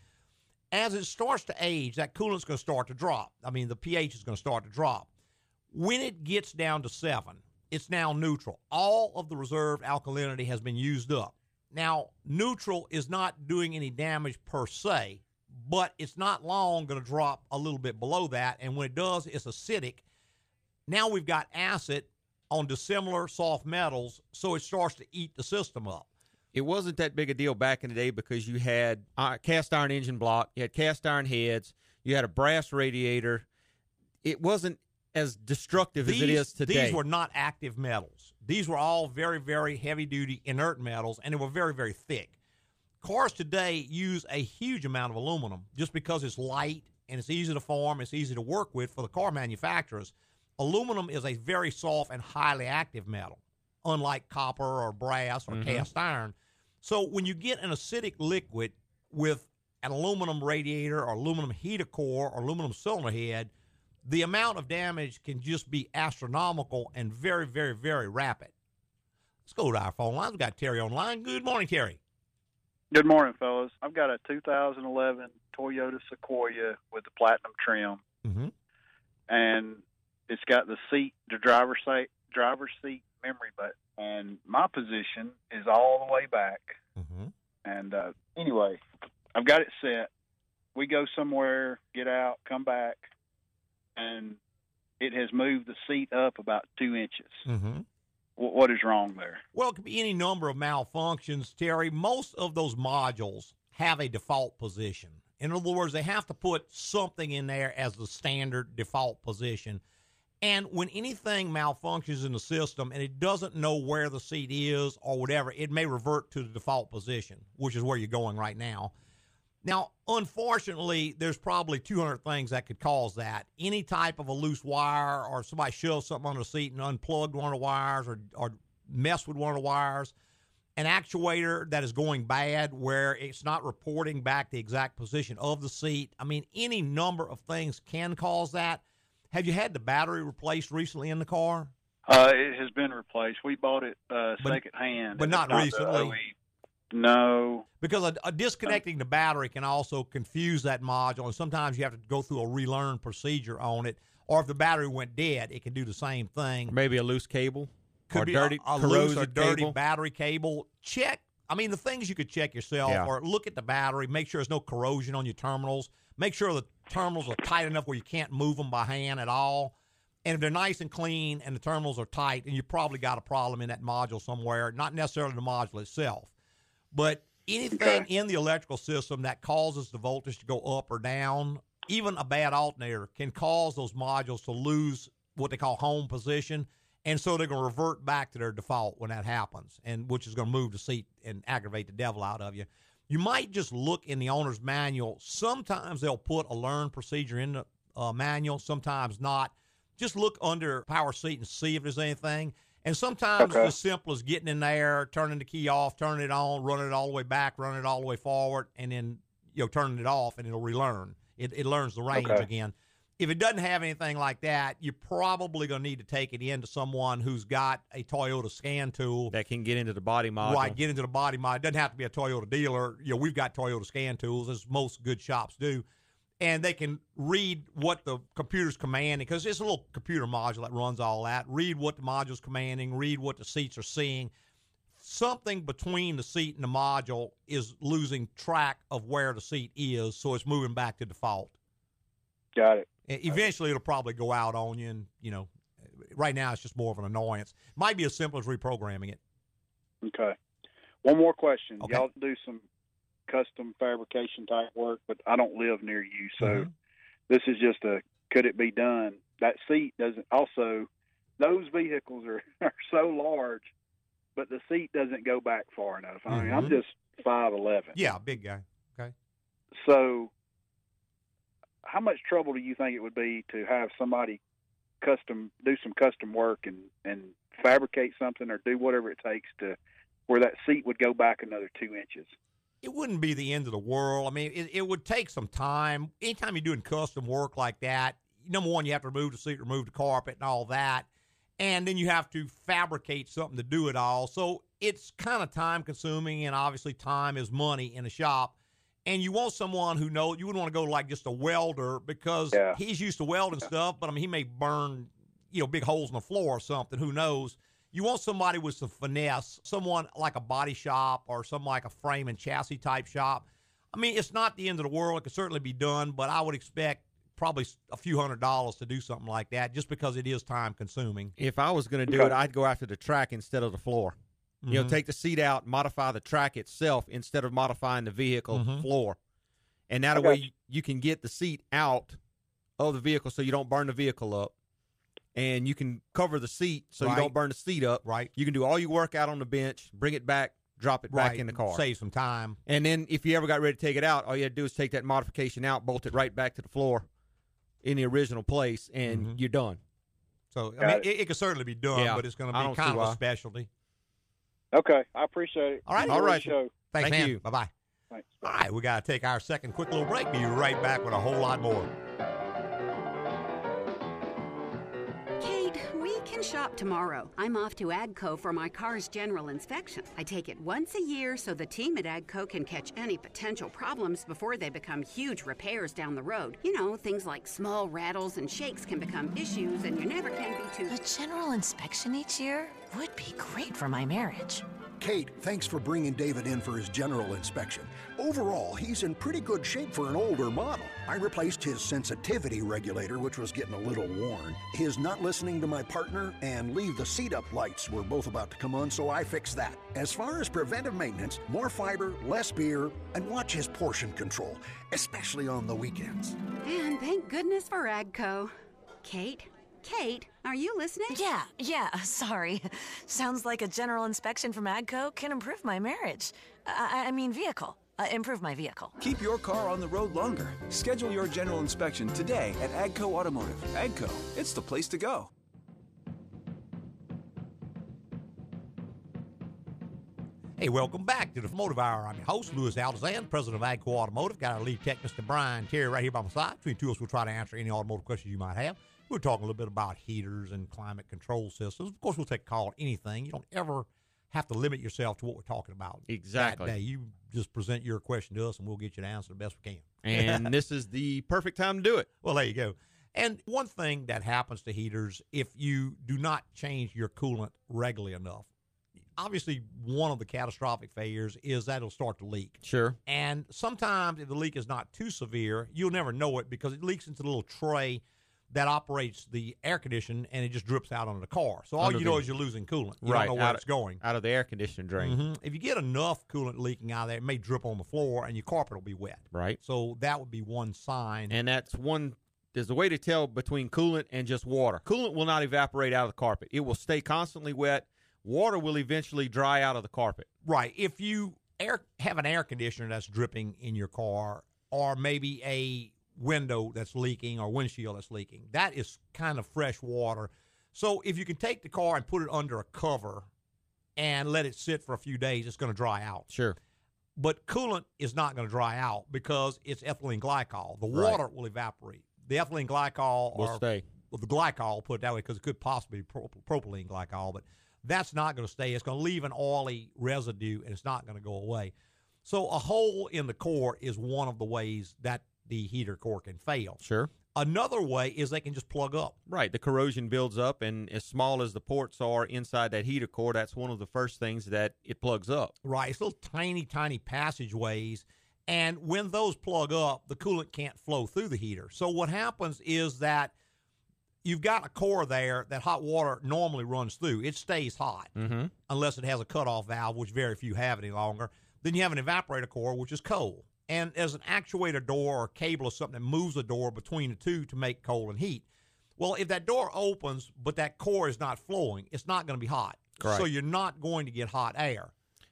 As it starts to age, that coolant's going to start to drop. I mean, the pH is going to start to drop. When it gets down to seven, it's now neutral. All of the reserve alkalinity has been used up. Now, neutral is not doing any damage per se, but it's not long going to drop a little bit below that. And when it does, it's acidic. Now we've got acid on dissimilar soft metals, so it starts to eat the system up. It wasn't that big a deal back in the day because you had uh, cast iron engine block, you had cast iron heads, you had a brass radiator. It wasn't as destructive as it is today. These were not active metals. These were all very, very heavy duty inert metals, and they were very, very thick. Cars today use a huge amount of aluminum just because it's light and it's easy to form, it's easy to work with for the car manufacturers. Aluminum is a very soft and highly active metal, unlike copper or brass or Mhm. cast iron. So when you get an acidic liquid with an aluminum radiator or aluminum heater core or aluminum cylinder head, the amount of damage can just be astronomical and very, very, very rapid. Let's go to our phone lines. We've got Terry on line. Good morning, Terry. Good morning, fellas. I've got a 2011 Toyota Sequoia with the platinum trim, Mm-hmm. and it's got the seat, the driver's seat, driver's seat memory button, and my position is all the way back. Mm-hmm. And uh, anyway, I've got it set. We go somewhere, get out, come back, and it has moved the seat up about two inches. Mm-hmm. Wh- what is wrong there? Well, it could be any number of malfunctions, Terry. Most of those modules have a default position. In other words, they have to put something in there as the standard default position. And when anything malfunctions in the system and it doesn't know where the seat is or whatever, it may revert to the default position, which is where you're going right now. Now, unfortunately, there's probably 200 things that could cause that. Any type of a loose wire or somebody shoved something on the seat and unplugged one of the wires or, or messed with one of the wires. An actuator that is going bad where it's not reporting back the exact position of the seat. I mean, any number of things can cause that. Have you had the battery replaced recently in the car? Uh, it has been replaced. We bought it uh, But- second hand, but and not recently. OE. No, Because a, a disconnecting the battery can also confuse that module, and sometimes you have to go through a relearn procedure on it. Or if the battery went dead, it can do the same thing. Maybe a loose cable Could or be dirty, a, a loose or dirty cable. battery cable. Check. I mean, the things you could check yourself, Yeah. or look at the battery, make sure there's no corrosion on your terminals. Make sure the terminals are tight enough where you can't move them by hand at all. And if they're nice and clean and the terminals are tight, then you probably got a problem in that module somewhere. Not necessarily the module itself, but anything in the electrical system that causes the voltage to go up or down, even a bad alternator, can cause those modules to lose what they call home position. And so they're going to revert back to their default when that happens, and which is going to move the seat and aggravate the devil out of you. You might just look in the owner's manual. Sometimes they'll put a learn procedure in the uh, manual, sometimes not. Just look under power seat and see if there's anything. And sometimes Okay. it's as simple as getting in there, turning the key off, turning it on, running it all the way back, running it all the way forward, and then you know turning it off, and it'll relearn. It, it learns the range Okay. again. If it doesn't have anything like that, you're probably going to need to take it into someone who's got a Toyota scan tool that can get into the body module. Right, get into the body mod. It doesn't have to be a Toyota dealer. You know, we've got Toyota scan tools, as most good shops do, and they can read what the computer's commanding because it's a little computer module that runs all that. Read what the module's commanding. Read what the seats are seeing. Something between the seat and the module is losing track of where the seat is, so it's moving back to default. Got it. E- Eventually, it'll probably go out on you, and you know, right now it's just more of an annoyance. Might be as simple as reprogramming it. Okay. One more question. Okay. Y'all do some custom fabrication type work, but I don't live near you, so Mhm. this is just a could it be done? That seat doesn't. Also, those vehicles are <laughs> are so large, but the seat doesn't go back far enough. I mean, I'm Mhm. just five eleven. Yeah, big guy. Okay. So, how much trouble do you think it would be to have somebody custom do some custom work and and fabricate something or do whatever it takes to where that seat would go back another two inches? It wouldn't be the end of the world. I mean, it, it would take some time. Anytime you're doing custom work like that, number one, you have to remove the seat, remove the carpet, and all that. And then you have to fabricate something to do it all. So it's kind of time consuming, and obviously, time is money in a shop. And you want someone who knows, you wouldn't want to go like just a welder because Yeah. he's used to welding stuff, but I mean, he may burn, you know, big holes in the floor or something. Who knows? You want somebody with some finesse, someone like a body shop or some like a frame and chassis type shop. I mean, it's not the end of the world. It could certainly be done, but I would expect probably a few hundred dollars to do something like that just because it is time consuming. If I was going to do Okay. it, I'd go after the track instead of the floor. You know, Mhm. take the seat out, modify the track itself instead of modifying the vehicle Mhm. floor. And that Okay. way you, you can get the seat out of the vehicle so you don't burn the vehicle up. And you can cover the seat so Right. you don't burn the seat up. Right. You can do all your work out on the bench, bring it back, drop it back in the car. Save some time. And then if you ever got ready to take it out, all you had to do is take that modification out, bolt it right back to the floor in the original place, and Mhm. you're done. So I mean, it. it, it could certainly be done, Yeah. but it's going to be kind of a why. specialty. Okay, I appreciate it. All right. Enjoy All. Show. Thanks, Thank man. you. Bye bye. Thanks. All right, we got to take our second quick little break. Be right back with a whole lot more. Shop tomorrow. I'm off to AGCO for my car's general inspection. I take it once a year so the team at AGCO can catch any potential problems before they become huge repairs down the road. You know, things like small rattles and shakes can become issues, and you never can be too. A general inspection each year would be great for my marriage. Kate, thanks for bringing David in for his general inspection. Overall, he's in pretty good shape for an older model. I replaced his sensitivity regulator, which was getting a little worn. His not listening to my partner and leave the seat up lights were both about to come on, so I fixed that. As far as preventive maintenance, more fiber, less beer, and watch his portion control, especially on the weekends. And thank goodness for AGCO. Kate? Kate, are you listening? Yeah, yeah, <laughs> sorry. Sounds like a general inspection from AGCO can improve my marriage. I, I mean, vehicle. Uh, improve my vehicle. Keep your car on the road longer. Schedule your general inspection today at Agco Automotive. Agco, it's the place to go. Hey, welcome back to the Automotive Hour. I'm your host, Louis Altazan, president of AGCO Automotive. Got our lead tech, Mr. Brian Terry, right here by my side. Between two of us, we'll try to answer any automotive questions you might have. We're talking a little bit about heaters and climate control systems. Of course, we'll take a call on anything. You don't ever have to limit yourself to what we're talking about. Exactly. That day. You just present your question to us, and we'll get you the answer the best we can. And <laughs> this is the perfect time to do it. Well, there you go. And one thing that happens to heaters, if you do not change your coolant regularly enough, obviously one of the catastrophic failures is that it'll start to leak. Sure. And sometimes if the leak is not too severe, you'll never know it because it leaks into the little tray that operates the air condition and it just drips out onto the car. So all Under you know the- is you're losing coolant. You right. don't know where it's going. Out of the air conditioning drain. Mhm. If you get enough coolant leaking out of there, it may drip on the floor and your carpet will be wet. Right. So that would be one sign. And that's one. There's a way to tell between coolant and just water. Coolant will not evaporate out of the carpet. It will stay constantly wet. Water will eventually dry out of the carpet. Right. If you air have an air conditioner that's dripping in your car, or maybe a window that's leaking or windshield that's leaking, that is kind of fresh water. So if you can take the car and put it under a cover and let it sit for a few days, it's going to dry out. Sure. But coolant is not going to dry out because it's ethylene glycol. The Right. water will evaporate. The ethylene glycol Will or stay. well, the glycol, put it that way, because it could possibly be pro- propylene glycol, but that's not going to stay. It's going to leave an oily residue, and it's not going to go away. So a hole in the core is one of the ways that the heater core can fail. Sure. Another way is they can just plug up. Right. The corrosion builds up, and as small as the ports are inside that heater core, that's one of the first things that it plugs up. Right. It's little tiny, tiny passageways. And when those plug up, the coolant can't flow through the heater. So what happens is that you've got a core there that hot water normally runs through. It stays hot Mm-hmm. unless it has a cutoff valve, which very few have any longer. Then you have an evaporator core, which is cold. And there's an actuator door or cable or something that moves the door between the two to make cold and heat. Well, if that door opens, but that core is not flowing, it's not going to be hot. Correct. So you're not going to get hot air.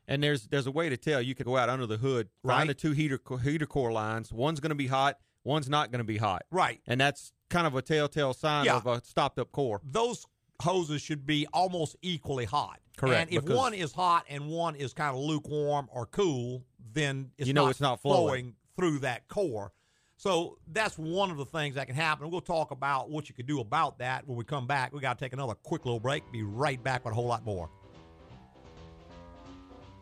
And there's there's a way to tell. You could go out under the hood, find Right. the two heater heater core lines. One's going to be hot, one's not going to be hot. Right. And that's kind of a telltale sign Yeah. of a stopped up core. those hoses should be almost equally hot. Correct, And if one is hot and one is kind of lukewarm or cool, then it's You know not it's not flowing. through that core. So that's one of the things that can happen. We'll talk about what you could do about that when we come back. We got to take another quick little break. Be right back with a whole lot more.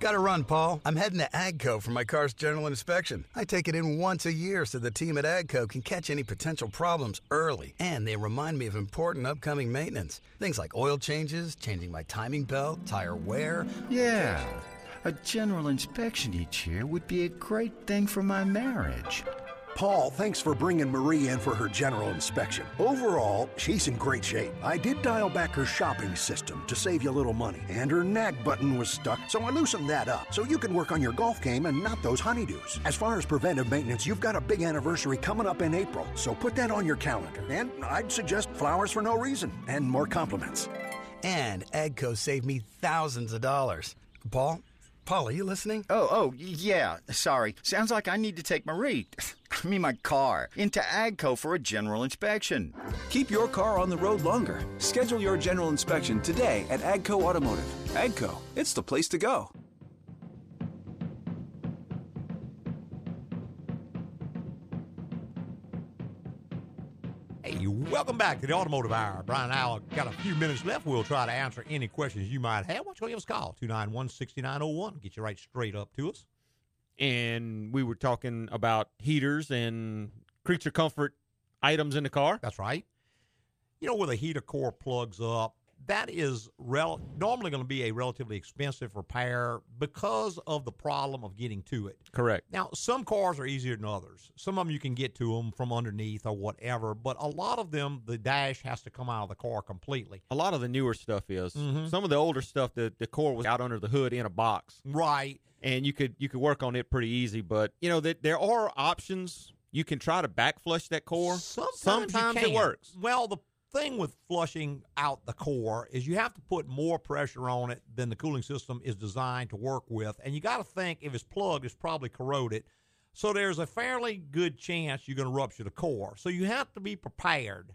Got to run, Paul. I'm heading to AGCO for my car's general inspection. I take it in once a year so the team at AGCO can catch any potential problems early. And they remind me of important upcoming maintenance. Things like oil changes, changing my timing belt, tire wear. Yeah, a general inspection each year would be a great thing for my marriage. Paul, thanks for bringing Marie in for her general inspection. Overall, she's in great shape. I did dial back her shopping system to save you a little money, and her nag button was stuck, so I loosened that up so you can work on your golf game and not those honeydews. As far as preventive maintenance, you've got a big anniversary coming up in April, so put that on your calendar. And I'd suggest flowers for no reason and more compliments. And AGCO saved me thousands of dollars. Paul? Paul, are you listening? Oh, oh, yeah. Sorry. Sounds like I need to take Marie, <laughs> I mean my car, into AGCO for a general inspection. Keep your car on the road longer. Schedule your general inspection today at Agco Automotive. Agco, it's the place to go. Welcome back to the Automotive Hour. Brian and I got a few minutes left. We'll try to answer any questions you might have. Why don't you give us a call? 291 6901. Get you right straight up to us. And we were talking about heaters and creature comfort items in the car. That's right. You know, where the heater core plugs up, that is rel- normally going to be a relatively expensive repair because of the problem of getting to it. Correct. Now, some cars are easier than others. Some of them you can get to them from underneath or whatever, but a lot of them, the dash has to come out of the car completely. A lot of the newer stuff is. Mhm. Some of the older stuff, the, the core was out under the hood in a box. Right. And you could you could work on it pretty easy, but you know that there are options. You can try to back flush that core. Sometimes, you it works. Well, the thing with flushing out the core is you have to put more pressure on it than the cooling system is designed to work with. And you got to think if it's plugged, it's probably corroded. So there's a fairly good chance you're going to rupture the core. So you have to be prepared.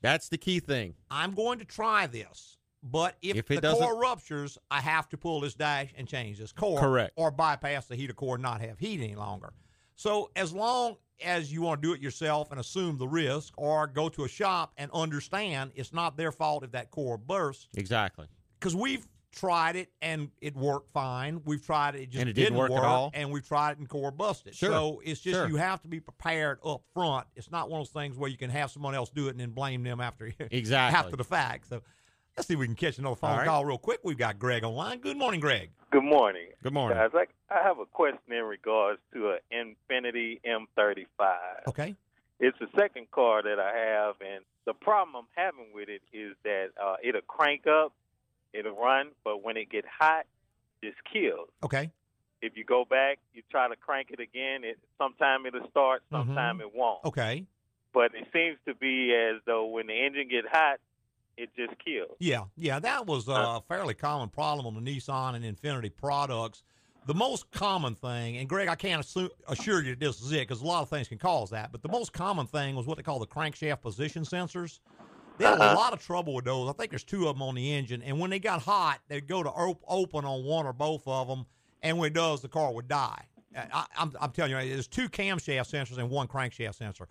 That's the key thing. I'm going to try this. But if, If the core ruptures, I have to pull this dash and change this core. Correct. Or bypass the heater core and not have heat any longer. So as long as you want to do it yourself and assume the risk, or go to a shop and understand it's not their fault if that core bursts, Exactly. because we've tried it and it worked fine. We've tried it, it just And it didn't work at all. and we've tried it and core busted. Sure. So it's just Sure. you have to be prepared up front. It's not one of those things where you can have someone else do it and then blame them after <laughs> Exactly. after the fact. So let's see if we can catch another phone All right. call real quick. We've got Greg online. Good morning, Greg. Good morning. Good morning. Guys, I, I have a question in regards to an Infiniti M35. Okay. It's the second car that I have, and the problem I'm having with it is that uh, it'll crank up, it'll run, but when it get hot, it just kills. Okay. If you go back, you try to crank it again, it sometime it'll start, sometime it won't. Mm-hmm. Okay. But it seems to be as though when the engine get hot, it just kills. Yeah, yeah, that was a fairly common problem on the Nissan and Infiniti products. The most common thing, and Greg, I can't assume, assure you that this is it because a lot of things can cause that, but the most common thing was what they call the crankshaft position sensors. They had Uh-huh. a lot of trouble with those. I think there's two of them on the engine, and when they got hot, they'd go to op- open on one or both of them, and when it does, the car would die. I, I'm, I'm telling you, there's two camshaft sensors and one crankshaft sensor,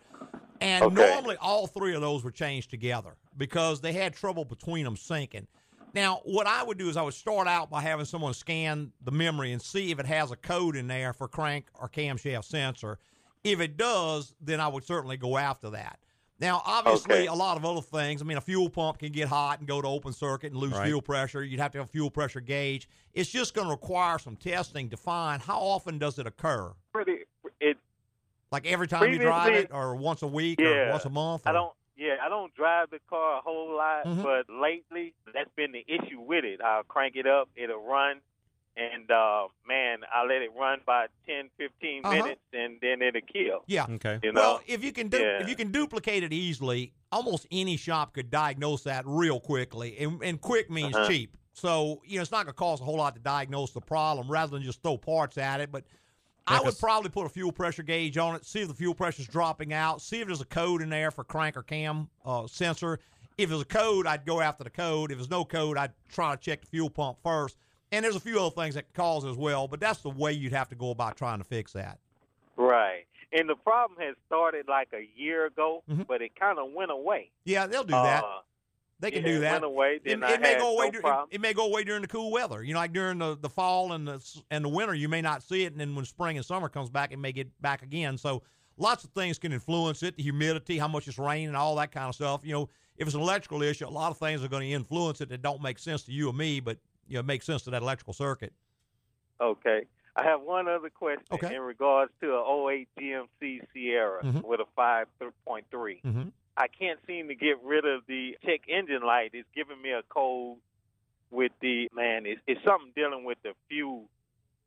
and Okay. normally all three of those were changed together because they had trouble between them syncing. Now, what I would do is I would start out by having someone scan the memory and see if it has a code in there for crank or camshaft sensor. If it does, then I would certainly go after that. Now, obviously, Okay. a lot of other things. I mean, a fuel pump can get hot and go to open circuit and lose Right. fuel pressure. You'd have to have a fuel pressure gauge. It's just going to require some testing to find how often does it occur. Pretty it Like every time you drive it, or once a week, or once a month. I don't. Yeah, I don't drive the car a whole lot, Mhm. but lately that's been the issue with it. I'll crank it up, it'll run, and uh man, I let it run by 10, 15 Uh-huh. minutes, and then it'll kill. Yeah. Okay. You know. Well, if you can do, Yeah. if you can duplicate it easily, almost any shop could diagnose that real quickly. And, and quick means Uh-huh. cheap. So you know it's not going to cost a whole lot to diagnose the problem, rather than just throw parts at it. But I would probably put a fuel pressure gauge on it, see if the fuel pressure is dropping out, see if there's a code in there for crank or cam uh, sensor. If there's a code, I'd go after the code. If there's no code, I'd try to check the fuel pump first. And there's a few other things that can cause as well, but that's the way you'd have to go about trying to fix that. Right. And the problem has started like a year ago, Mhm. but it kind of went away. Yeah, they'll do that. Uh, They can yeah, do it that. went away, It, it may go away. no It, it may go away during the cool weather. You know, like during the, the fall and the and the winter, you may not see it, and then when spring and summer comes back, it may get back again. So lots of things can influence it: the humidity, how much it's raining, and all that kind of stuff. You know, if it's an electrical issue, a lot of things are going to influence it that don't make sense to you or me, but you know, make sense to that electrical circuit. Okay. I have one other question Okay. in regards to a 08 GMC Sierra Mhm. with a 5.3. Mm-hmm. I can't seem to get rid of the check engine light. It's giving me a code with the man. It's, it's something dealing with the fuel,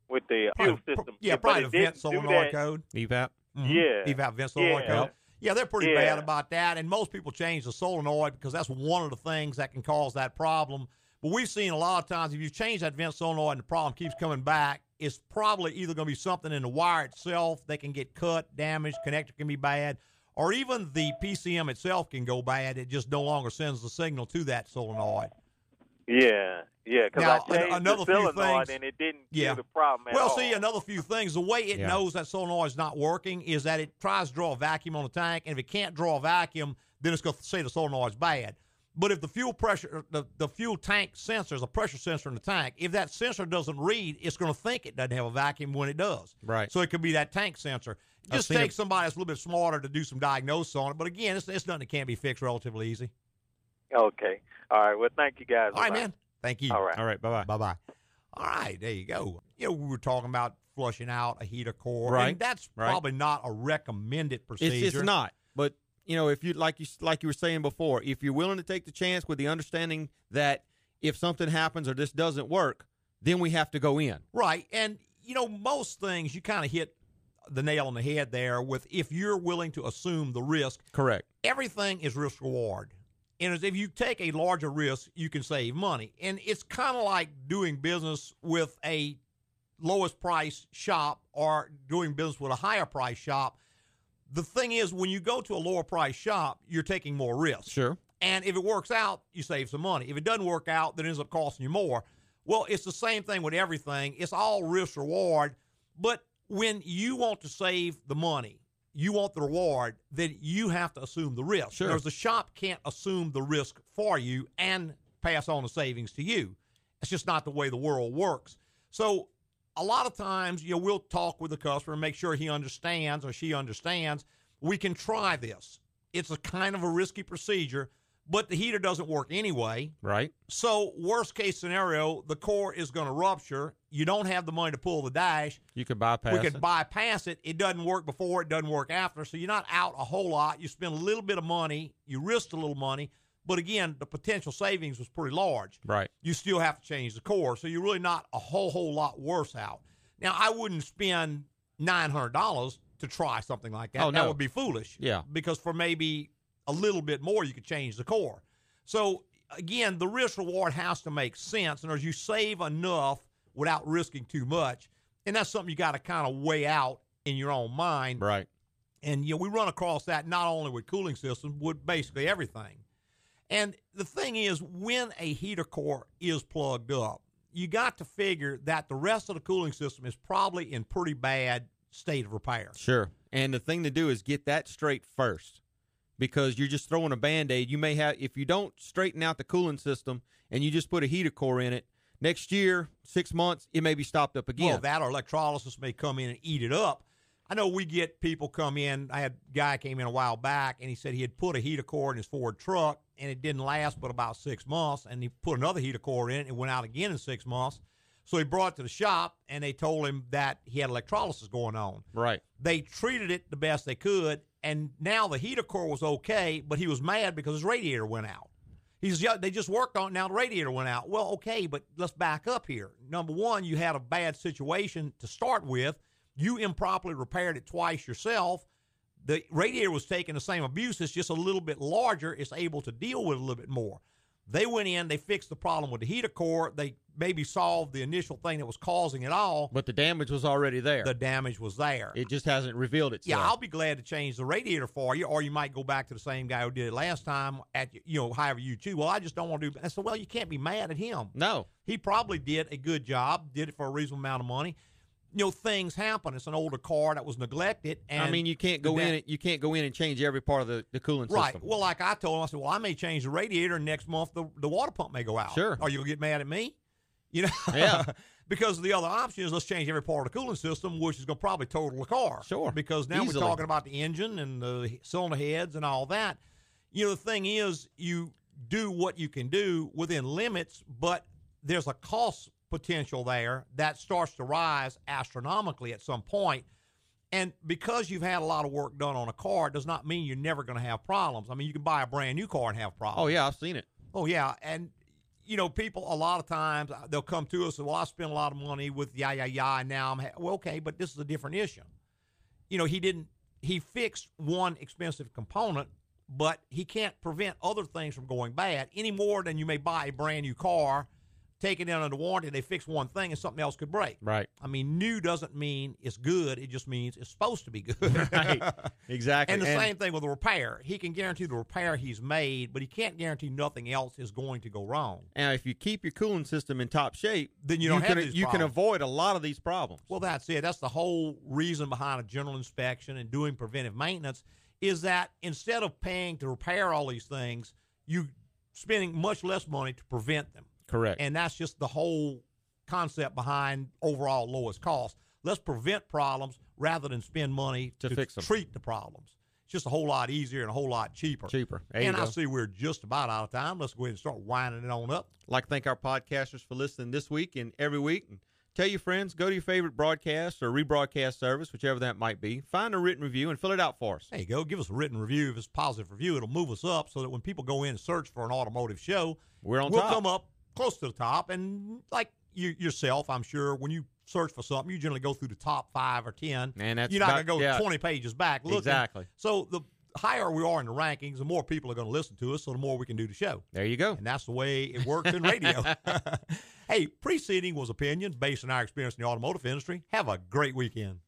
with the fuel system. Yeah, But probably it the vent do solenoid that. code. EVAP. Mhm. Yeah. Evap vent solenoid Yeah. code. Yeah, they're pretty Yeah. bad about that. And most people change the solenoid because that's one of the things that can cause that problem. But we've seen a lot of times if you change that vent solenoid and the problem keeps coming back, it's probably either going to be something in the wire itself that can get cut, damaged, connector can be bad, or even the PCM itself can go bad. It just no longer sends the signal to that solenoid. Yeah, yeah. Because I changed another the few solenoid things- and it didn't Yeah. give the problem at Well, all. see, another few things. The way it Yeah. knows that solenoid is not working is that it tries to draw a vacuum on the tank, and if it can't draw a vacuum, then it's going to say the solenoid's bad. But if the fuel pressure, the, the fuel tank sensor is a pressure sensor in the tank, if that sensor doesn't read, it's going to think it doesn't have a vacuum when it does. Right. So it could be that tank sensor. I've Just take it- somebody that's a little bit smarter to do some diagnosis on it. But again, it's, it's nothing that can't be fixed relatively easy. Okay. All right. Well, thank you guys. All right, a lot. man. Thank you. All right. All right. Bye bye. Bye bye. All right, there you go. You know, we were talking about flushing out a heater core, Right, And that's right. probably not a recommended procedure. It's, it's not. But you know, if you like you like you were saying before, if you're willing to take the chance with the understanding that if something happens or this doesn't work, then we have to go in. Right. And, you know, most things you kind of hit the nail on the head there with if you're willing to assume the risk, Correct. everything is risk reward. And as if you take a larger risk, you can save money. And it's kind of like doing business with a lowest price shop or doing business with a higher price shop. The thing is, when you go to a lower price shop, you're taking more risk. Sure. And if it works out, you save some money. If it doesn't work out, then it ends up costing you more. Well, it's the same thing with everything. It's all risk reward. But when you want to save the money, you want the reward, then you have to assume the risk. Sure. Whereas the shop can't assume the risk for you and pass on the savings to you. It's just not the way the world works. So a lot of times, you know, we'll talk with the customer and make sure he understands or she understands. We can try this. It's a kind of a risky procedure, but the heater doesn't work anyway. Right. So, worst case scenario, the core is going to rupture. You don't have the money to pull the dash. You could bypass we could it. bypass it. It doesn't work before, it doesn't work after. So, you're not out a whole lot. You spend a little bit of money, you risked a little money, but again, the potential savings was pretty large right. you still have to change the core. So you're really not a whole whole lot worse out. Now I wouldn't spend nine hundred dollars to try something like that. Oh, that would be foolish. Yeah. Because for maybe a little bit more you could change the core. So again, the risk reward has to make sense. And as you save enough without risking too much, and that's something you got to kind of weigh out in your own mind. Right. And you know, we run across that not only with cooling systems, with basically everything. And the thing is, when a heater core is plugged up, you got to figure that the rest of the cooling system is probably in pretty bad state of repair. Sure. And the thing to do is get that straight first because you're just throwing a band aid. You may have, if you don't straighten out the cooling system and you just put a heater core in it, next year, six months, it may be stopped up again. Well, that or electrolysis may come in and eat it up. I know we get people come in. I had a guy came in a while back and he said he had put a heater core in his Ford truck and it didn't last but about six months. And he put another heater core in it and it went out again in six months. So he brought it to the shop and they told him that he had electrolysis going on. Right. They treated it the best they could, and now the heater core was okay, but he was mad because his radiator went out. He He's yeah, they just worked on it. Now the radiator went out. Well, okay, but let's back up here. Number one, you had a bad situation to start with. You improperly repaired it twice yourself. The radiator was taking the same abuse. It's just a little bit larger. It's able to deal with a little bit more. They went in, they fixed the problem with the heater core. They maybe solved the initial thing that was causing it all. But the damage was already there. The damage was there. It just hasn't revealed itself. Yeah, I'll be glad to change the radiator for you, or you might go back to the same guy who did it last time at you know however you choose. Well, I just don't want to do. I said, well, you can't be mad at him. No, he probably did a good job, did it for a reasonable amount of money. You know, things happen. It's an older car that was neglected. And I mean, you can't go in. You can't go in and change every part of the, the cooling right. system. Right. Well, like I told him, I said, well, I may change the radiator, and next month the the water pump may go out. Sure. Are you gonna get mad at me? You know, Yeah. <laughs> because the other option is let's change every part of the cooling system, which is going to probably total the car. Sure. Because now Easily. we're talking about the engine and the cylinder heads and all that. You know, the thing is, you do what you can do within limits, but there's a cost potential there that starts to rise astronomically at some point. And because you've had a lot of work done on a car does not mean you're never going to have problems. I mean, you can buy a brand new car and have problems. Oh yeah, I've seen it. Oh yeah, and you know, people a lot of times uh, they'll come to us and well, I spent a lot of money with yeah yeah yeah, and now I'm ha-. well okay, but this is a different issue. You know, he didn't he fixed one expensive component, but he can't prevent other things from going bad any more than you may buy a brand new car, take it in under warranty, they fix one thing and something else could break. Right. I mean, new doesn't mean it's good; it just means it's supposed to be good. <laughs> Right. Exactly. And the same thing with the repair. He can guarantee the repair he's made, but he can't guarantee nothing else is going to go wrong. And if you keep your cooling system in top shape, Then you don't have can you can avoid a lot of these problems. Well, that's it. That's the whole reason behind a general inspection and doing preventive maintenance is that instead of paying to repair all these things, you spending much less money to prevent them. Correct. And that's just the whole concept behind overall lowest cost. Let's prevent problems rather than spend money To fix 'em. treat the problems. It's just a whole lot easier and a whole lot cheaper. Cheaper. There and I see we're just about out of time. Let's go ahead and start winding it on up. like to thank our podcasters for listening this week and every week. And tell your friends, go to your favorite broadcast or rebroadcast service, whichever that might be. Find a written review and fill it out for us. There you go. Give us a written review. If it's a positive review, it'll move us up so that when people go in and search for an automotive show, We're on we'll top. come up close to the top. And like you yourself, I'm sure when you search for something, you generally go through the top five or ten. And that's you're not going to go yeah. 20 pages back looking. Exactly. So the higher we are in the rankings, the more people are going to listen to us, so the more we can do the show. There you go. And that's the way it works in radio. <laughs> hey, preceding was opinions based on our experience in the automotive industry. Have a great weekend.